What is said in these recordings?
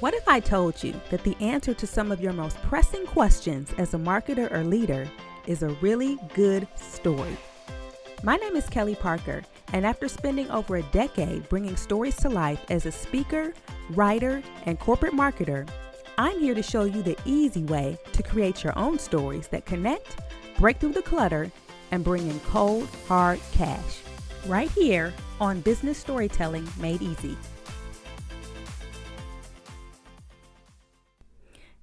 What if I told you that the answer to some of your most pressing questions as a marketer or leader is a really good story? My name is Kelly Parker, and after spending over a decade bringing stories to life as a speaker, writer, and corporate marketer, I'm here to show you the easy way to create your own stories that connect, break through the clutter, and bring in cold, hard cash. Right here on Business Storytelling Made Easy.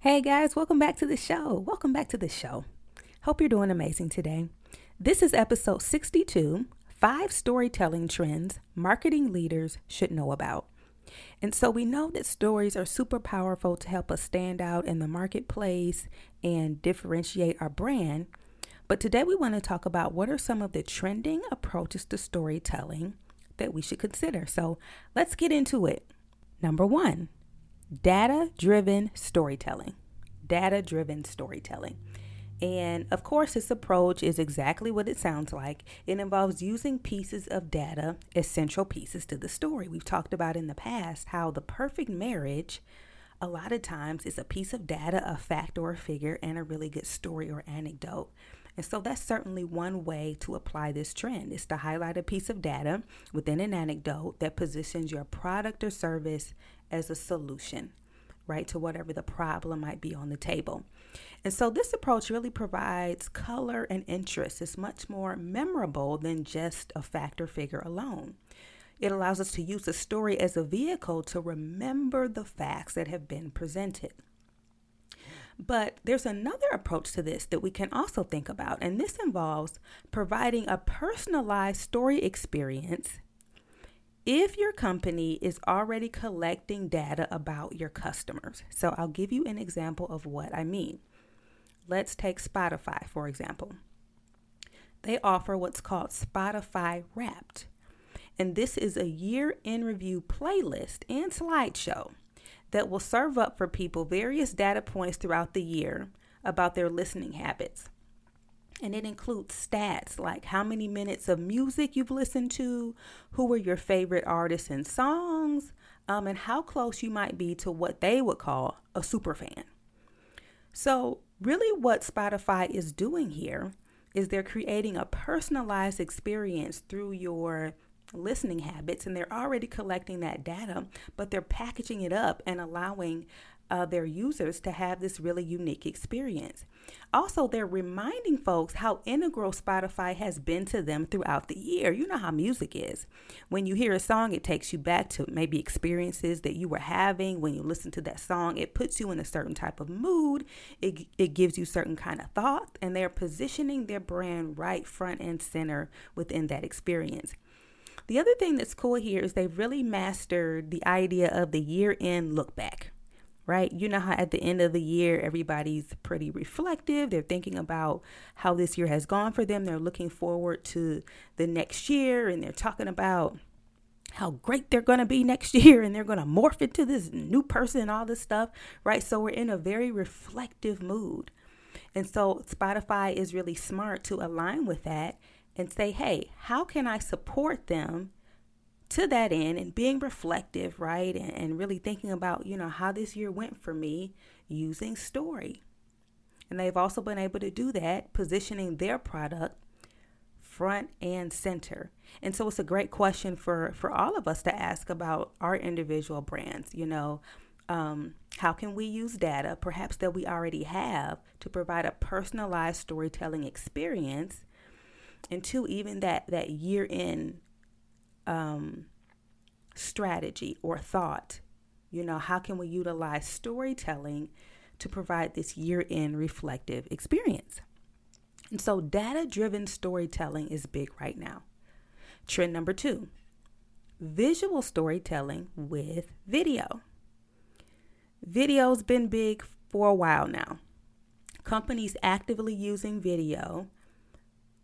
Hey guys, welcome back to the show. Welcome back to the show. Hope you're doing amazing today. This is episode 62 Five Storytelling Trends Marketing Leaders Should Know About. And so we know that stories are super powerful to help us stand out in the marketplace and differentiate our brand. But today we want to talk about what are some of the trending approaches to storytelling that we should consider. So let's get into it. Number one, data driven storytelling. Data driven storytelling. And of course, this approach is exactly what it sounds like. It involves using pieces of data essential pieces to the story. We've talked about in the past how the perfect marriage, a lot of times, is a piece of data, a fact or a figure, and a really good story or anecdote. And so that's certainly one way to apply this trend is to highlight a piece of data within an anecdote that positions your product or service as a solution right, to whatever the problem might be on the table. And so this approach really provides color and interest. It's much more memorable than just a factor figure alone. It allows us to use the story as a vehicle to remember the facts that have been presented. But there's another approach to this that we can also think about, and this involves providing a personalized story experience if your company is already collecting data about your customers. So I'll give you an example of what I mean. Let's take Spotify, for example. They offer what's called Spotify Wrapped. And this is a year in review playlist and slideshow that will serve up for people various data points throughout the year about their listening habits. And it includes stats like how many minutes of music you've listened to, who were your favorite artists and songs, um, and how close you might be to what they would call a super fan. So, really, what Spotify is doing here is they're creating a personalized experience through your listening habits, and they're already collecting that data, but they're packaging it up and allowing uh, their users to have this really unique experience. Also, they're reminding folks how integral Spotify has been to them throughout the year. You know how music is. When you hear a song, it takes you back to maybe experiences that you were having when you listen to that song. It puts you in a certain type of mood, it, it gives you certain kind of thoughts, and they're positioning their brand right front and center within that experience. The other thing that's cool here is they've really mastered the idea of the year end look back right? You know how at the end of the year, everybody's pretty reflective. They're thinking about how this year has gone for them. They're looking forward to the next year and they're talking about how great they're going to be next year and they're going to morph into this new person and all this stuff, right? So we're in a very reflective mood. And so Spotify is really smart to align with that and say, hey, how can I support them to that end and being reflective, right? And, and really thinking about, you know, how this year went for me using story. And they've also been able to do that, positioning their product front and center. And so it's a great question for, for all of us to ask about our individual brands. You know, um, how can we use data, perhaps that we already have, to provide a personalized storytelling experience? And two, even that that year in um, strategy or thought. You know, how can we utilize storytelling to provide this year end reflective experience? And so, data driven storytelling is big right now. Trend number two visual storytelling with video. Video's been big for a while now. Companies actively using video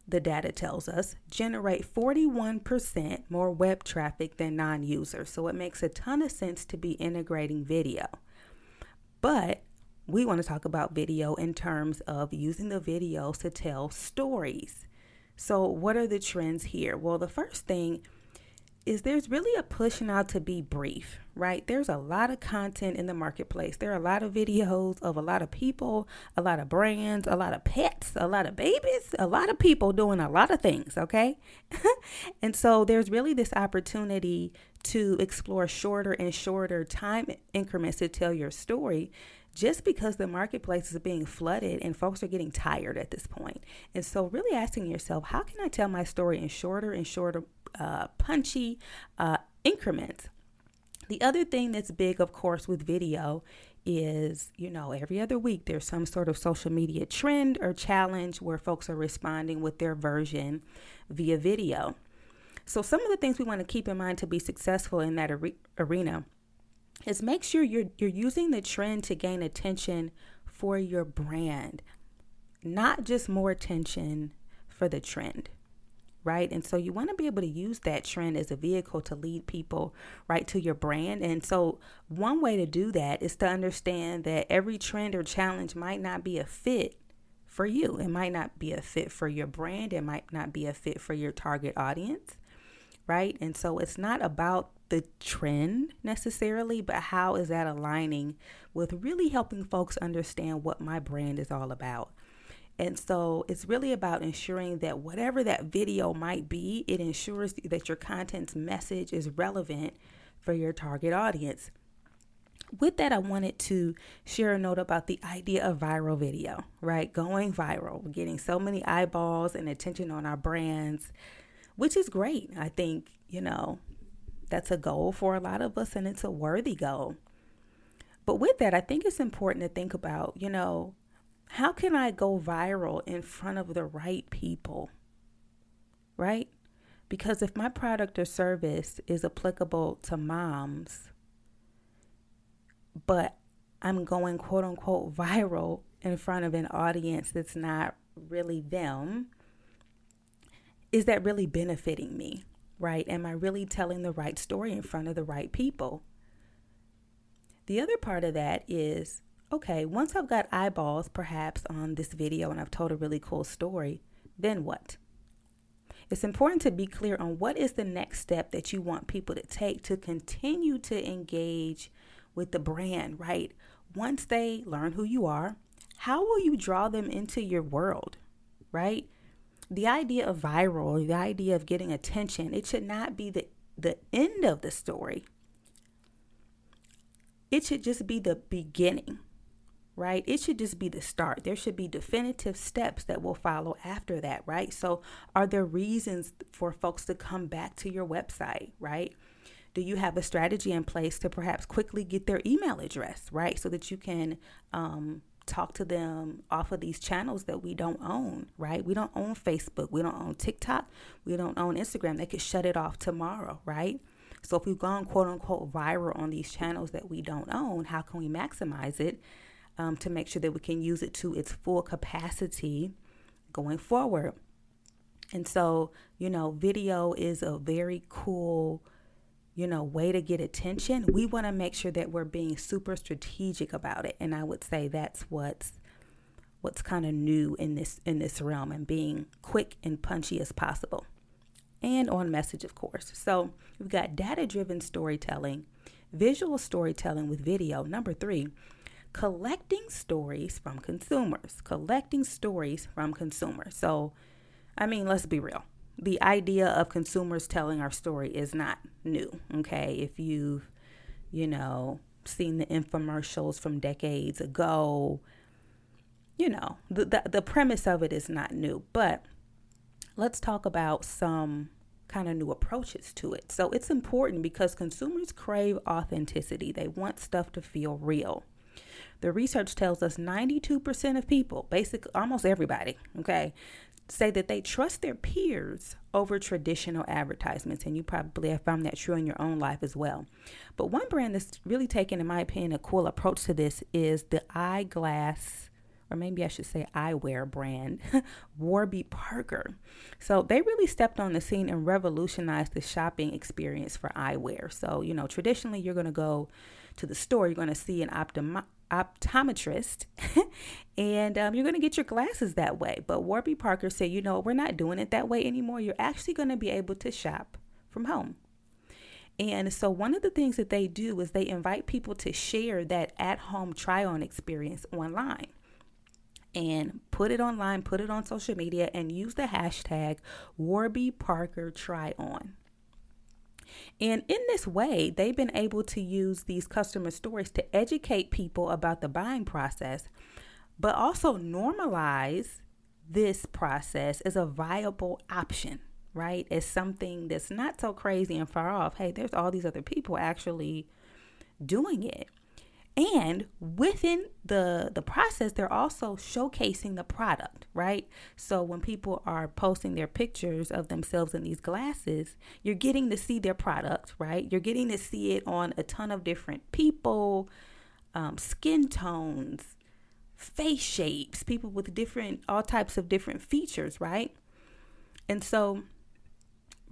the data tells us, generate 41% more web traffic than non users. So it makes a ton of sense to be integrating video. But we want to talk about video in terms of using the videos to tell stories. So, what are the trends here? Well, the first thing is there's really a push now to be brief, right? There's a lot of content in the marketplace. There are a lot of videos of a lot of people, a lot of brands, a lot of pets, a lot of babies, a lot of people doing a lot of things, okay? and so there's really this opportunity to explore shorter and shorter time increments to tell your story just because the marketplace is being flooded and folks are getting tired at this point. And so, really asking yourself, how can I tell my story in shorter and shorter, uh, punchy uh, increments? The other thing that's big, of course, with video is, you know, every other week there's some sort of social media trend or challenge where folks are responding with their version via video. So, some of the things we want to keep in mind to be successful in that are- arena is make sure you're you're using the trend to gain attention for your brand, not just more attention for the trend. Right. And so you want to be able to use that trend as a vehicle to lead people right to your brand. And so, one way to do that is to understand that every trend or challenge might not be a fit for you. It might not be a fit for your brand. It might not be a fit for your target audience. Right. And so, it's not about the trend necessarily, but how is that aligning with really helping folks understand what my brand is all about? And so it's really about ensuring that whatever that video might be, it ensures that your content's message is relevant for your target audience. With that, I wanted to share a note about the idea of viral video, right? Going viral, getting so many eyeballs and attention on our brands, which is great. I think, you know, that's a goal for a lot of us, and it's a worthy goal. But with that, I think it's important to think about, you know, how can I go viral in front of the right people? Right? Because if my product or service is applicable to moms, but I'm going quote unquote viral in front of an audience that's not really them, is that really benefiting me? Right? Am I really telling the right story in front of the right people? The other part of that is okay, once I've got eyeballs perhaps on this video and I've told a really cool story, then what? It's important to be clear on what is the next step that you want people to take to continue to engage with the brand, right? Once they learn who you are, how will you draw them into your world, right? The idea of viral, the idea of getting attention, it should not be the, the end of the story. It should just be the beginning, right? It should just be the start. There should be definitive steps that will follow after that, right? So, are there reasons for folks to come back to your website, right? Do you have a strategy in place to perhaps quickly get their email address, right? So that you can um, talk to them off of these channels that we don't own, right? We don't own Facebook, we don't own TikTok, we don't own Instagram. They could shut it off tomorrow, right? So if we've gone quote unquote viral on these channels that we don't own, how can we maximize it um, to make sure that we can use it to its full capacity going forward? And so, you know, video is a very cool you know, way to get attention, we want to make sure that we're being super strategic about it. And I would say that's what's what's kind of new in this in this realm and being quick and punchy as possible. And on message, of course. So we've got data-driven storytelling, visual storytelling with video. Number three, collecting stories from consumers. Collecting stories from consumers. So, I mean, let's be real the idea of consumers telling our story is not new. Okay. If you've, you know, seen the infomercials from decades ago, you know, the, the, the premise of it is not new. But let's talk about some kind of new approaches to it. So it's important because consumers crave authenticity, they want stuff to feel real. The research tells us 92% of people, basically almost everybody, okay, say that they trust their peers over traditional advertisements. And you probably have found that true in your own life as well. But one brand that's really taken, in my opinion, a cool approach to this is the eyeglass or maybe I should say eyewear brand, Warby Parker. So they really stepped on the scene and revolutionized the shopping experience for eyewear. So, you know, traditionally you're going to go to the store, you're going to see an optom- optometrist and um, you're going to get your glasses that way. But Warby Parker said, you know, we're not doing it that way anymore. You're actually going to be able to shop from home. And so, one of the things that they do is they invite people to share that at home try on experience online and put it online, put it on social media, and use the hashtag Warby Parker Try On. And in this way, they've been able to use these customer stories to educate people about the buying process, but also normalize this process as a viable option, right? As something that's not so crazy and far off. Hey, there's all these other people actually doing it. And within the the process, they're also showcasing the product, right? So when people are posting their pictures of themselves in these glasses, you're getting to see their product, right? You're getting to see it on a ton of different people, um, skin tones, face shapes, people with different, all types of different features, right? And so,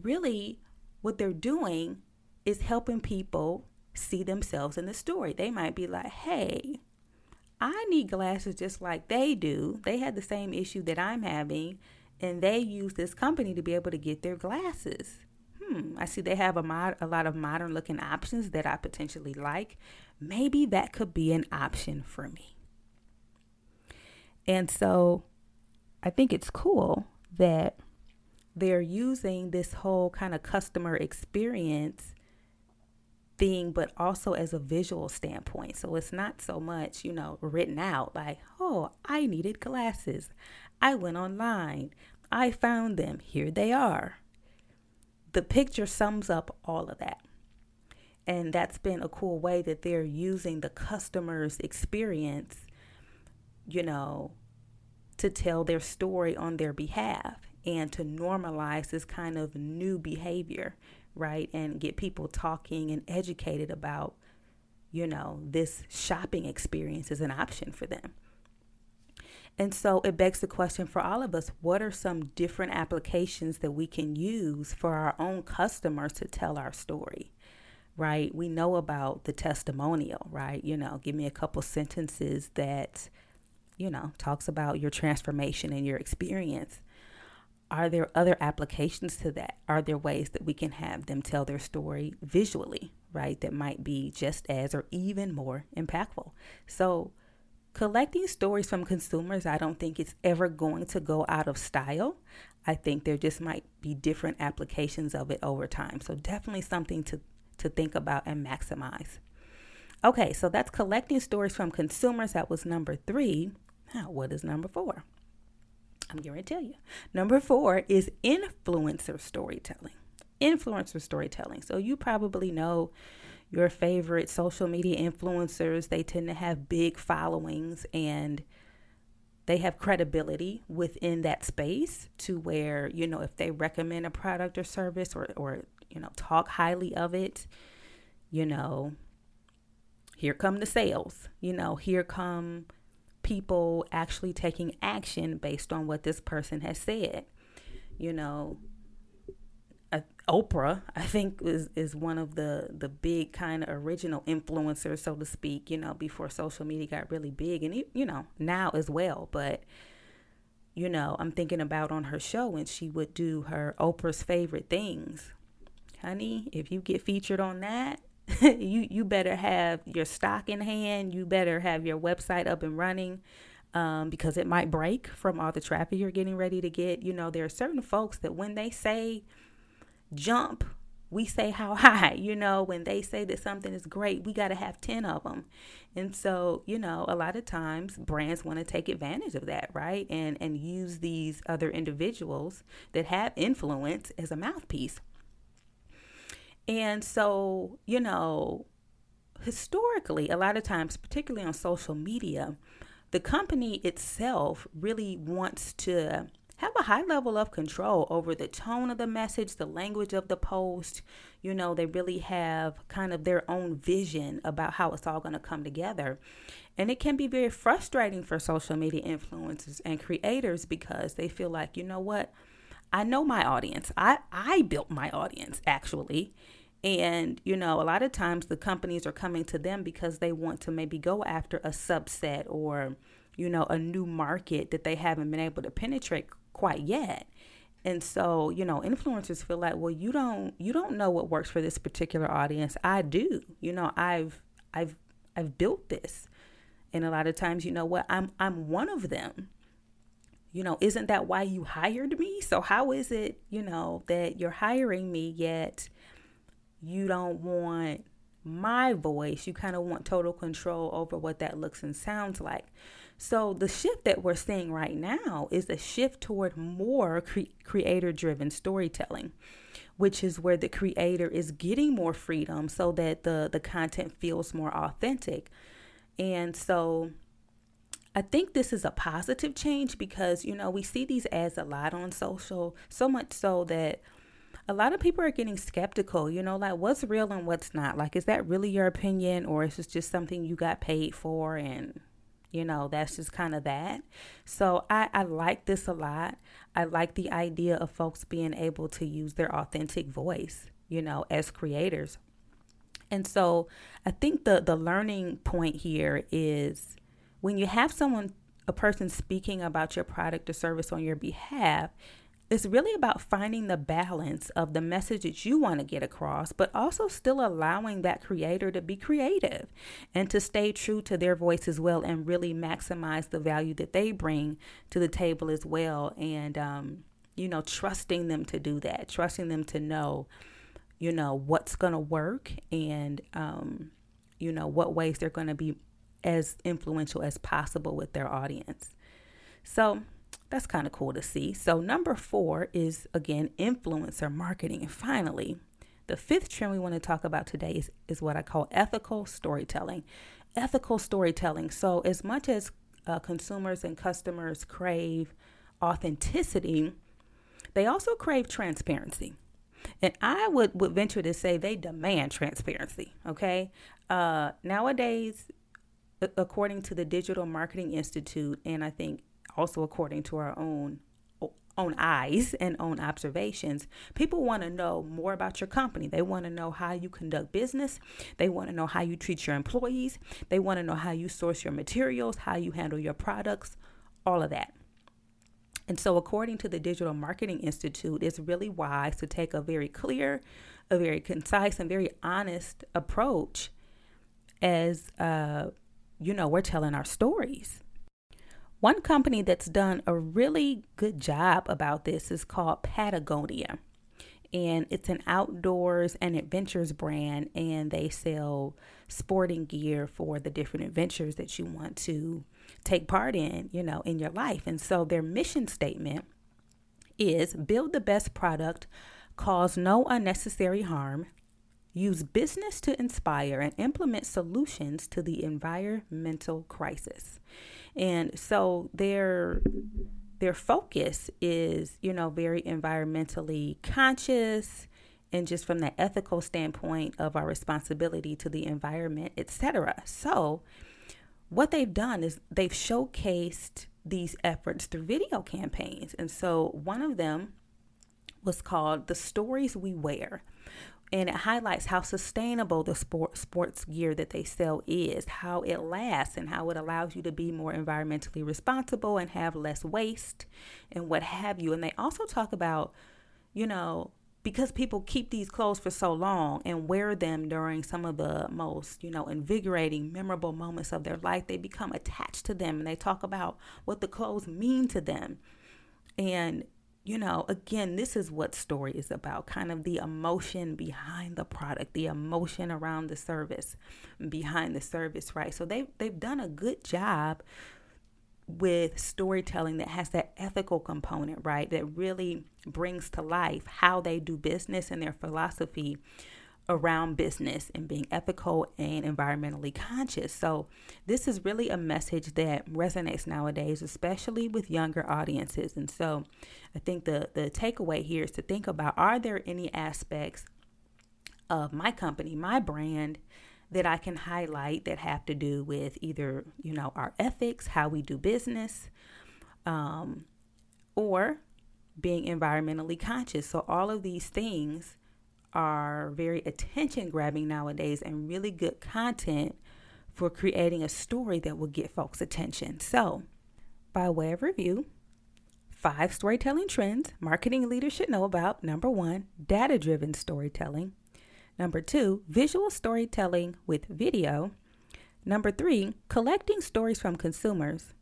really, what they're doing is helping people see themselves in the story. They might be like, hey, I need glasses just like they do. They had the same issue that I'm having, and they use this company to be able to get their glasses. Hmm, I see they have a, mod- a lot of modern looking options that I potentially like. Maybe that could be an option for me. And so I think it's cool that they're using this whole kind of customer experience thing, but also as a visual standpoint. So it's not so much, you know, written out like, oh, I needed glasses. I went online. I found them. Here they are. The picture sums up all of that. And that's been a cool way that they're using the customer's experience, you know, to tell their story on their behalf and to normalize this kind of new behavior right? And get people talking and educated about, you know, this shopping experience is an option for them. And so it begs the question for all of us what are some different applications that we can use for our own customers to tell our story? Right? We know about the testimonial, right? You know, give me a couple sentences that, you know, talks about your transformation and your experience are there other applications to that? Are there ways that we can have them tell their story visually, right? That might be just as or even more impactful. So, collecting stories from consumers, I don't think it's ever going to go out of style. I think there just might be different applications of it over time. So, definitely something to, to think about and maximize. Okay, so that's collecting stories from consumers. That was number three. Now, what is number four? I'm going to tell you. Number four is influencer storytelling. Influencer storytelling. So you probably know your favorite social media influencers. They tend to have big followings and they have credibility within that space to where, you know, if they recommend a product or service or, or you know, talk highly of it, you know, here come the sales. You know, here come people actually taking action based on what this person has said. You know, uh, Oprah, I think, is is one of the the big kind of original influencers, so to speak. You know, before social media got really big, and you know now as well. But you know, I'm thinking about on her show when she would do her Oprah's favorite things. Honey, if you get featured on that, you you better have your stock in hand. You better have your website up and running. Um, because it might break from all the traffic you're getting ready to get. You know, there are certain folks that when they say jump, we say how high. You know, when they say that something is great, we got to have 10 of them. And so, you know, a lot of times brands want to take advantage of that, right? And and use these other individuals that have influence as a mouthpiece. And so, you know, historically, a lot of times, particularly on social media, the company itself really wants to have a high level of control over the tone of the message, the language of the post. You know, they really have kind of their own vision about how it's all going to come together. And it can be very frustrating for social media influencers and creators because they feel like, you know what? I know my audience. I, I built my audience actually. And, you know, a lot of times the companies are coming to them because they want to maybe go after a subset or, you know, a new market that they haven't been able to penetrate quite yet. and so you know influencers feel like well you don't you don't know what works for this particular audience. I do. You know i've i've i've built this. And a lot of times you know what? I'm i'm one of them. You know isn't that why you hired me? So how is it you know that you're hiring me yet you don't want my voice you kind of want total control over what that looks and sounds like so, the shift that we're seeing right now is a shift toward more cre- creator driven storytelling, which is where the creator is getting more freedom so that the, the content feels more authentic. And so, I think this is a positive change because, you know, we see these ads a lot on social, so much so that a lot of people are getting skeptical, you know, like what's real and what's not. Like, is that really your opinion or is this just something you got paid for? And you know that's just kind of that. So I, I like this a lot. I like the idea of folks being able to use their authentic voice you know as creators. And so i think the the learning point here is when you have someone a person speaking about your product or service on your behalf it's really about finding the balance of the message that you want to get across, but also still allowing that creator to be creative and to stay true to their voice as well and really maximize the value that they bring to the table as well. And, um, you know, trusting them to do that, trusting them to know, you know, what's going to work and, um, you know, what ways they're going to be as influential as possible with their audience. So, that's kind of cool to see. So, number four is again influencer marketing. And finally, the fifth trend we want to talk about today is, is what I call ethical storytelling. Ethical storytelling. So, as much as uh, consumers and customers crave authenticity, they also crave transparency. And I would, would venture to say they demand transparency. Okay. Uh, nowadays, according to the Digital Marketing Institute, and I think also according to our own own eyes and own observations, people want to know more about your company. They want to know how you conduct business. They want to know how you treat your employees. They want to know how you source your materials, how you handle your products, all of that. And so, according to the Digital Marketing Institute, it's really wise to take a very clear, a very concise, and very honest approach as, uh, you know, we're telling our stories. One company that's done a really good job about this is called Patagonia. And it's an outdoors and adventures brand, and they sell sporting gear for the different adventures that you want to take part in, you know, in your life. And so their mission statement is build the best product, cause no unnecessary harm, use business to inspire, and implement solutions to the environmental crisis. And so their their focus is, you know, very environmentally conscious and just from the ethical standpoint of our responsibility to the environment, etc. So what they've done is they've showcased these efforts through video campaigns. And so one of them was called The Stories We Wear and it highlights how sustainable the sport, sports gear that they sell is, how it lasts, and how it allows you to be more environmentally responsible and have less waste and what have you. And they also talk about, you know, because people keep these clothes for so long and wear them during some of the most, you know, invigorating, memorable moments of their life, they become attached to them and they talk about what the clothes mean to them. And you know, again, this is what story is about kind of the emotion behind the product, the emotion around the service, behind the service, right? So they've, they've done a good job with storytelling that has that ethical component, right? That really brings to life how they do business and their philosophy around business and being ethical and environmentally conscious. So, this is really a message that resonates nowadays, especially with younger audiences. And so, I think the the takeaway here is to think about are there any aspects of my company, my brand that I can highlight that have to do with either, you know, our ethics, how we do business, um, or being environmentally conscious. So all of these things are very attention grabbing nowadays and really good content for creating a story that will get folks' attention. So, by way of review, five storytelling trends marketing leaders should know about. Number one, data driven storytelling. Number two, visual storytelling with video. Number three, collecting stories from consumers.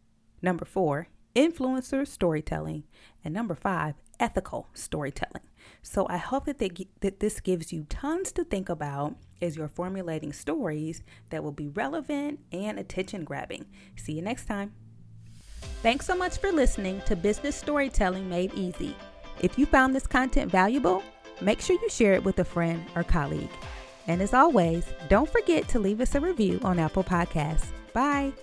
Number four, influencer storytelling. And number five, ethical storytelling. So I hope that, they, that this gives you tons to think about as you're formulating stories that will be relevant and attention grabbing. See you next time. Thanks so much for listening to Business Storytelling Made Easy. If you found this content valuable, make sure you share it with a friend or colleague. And as always, don't forget to leave us a review on Apple Podcasts. Bye.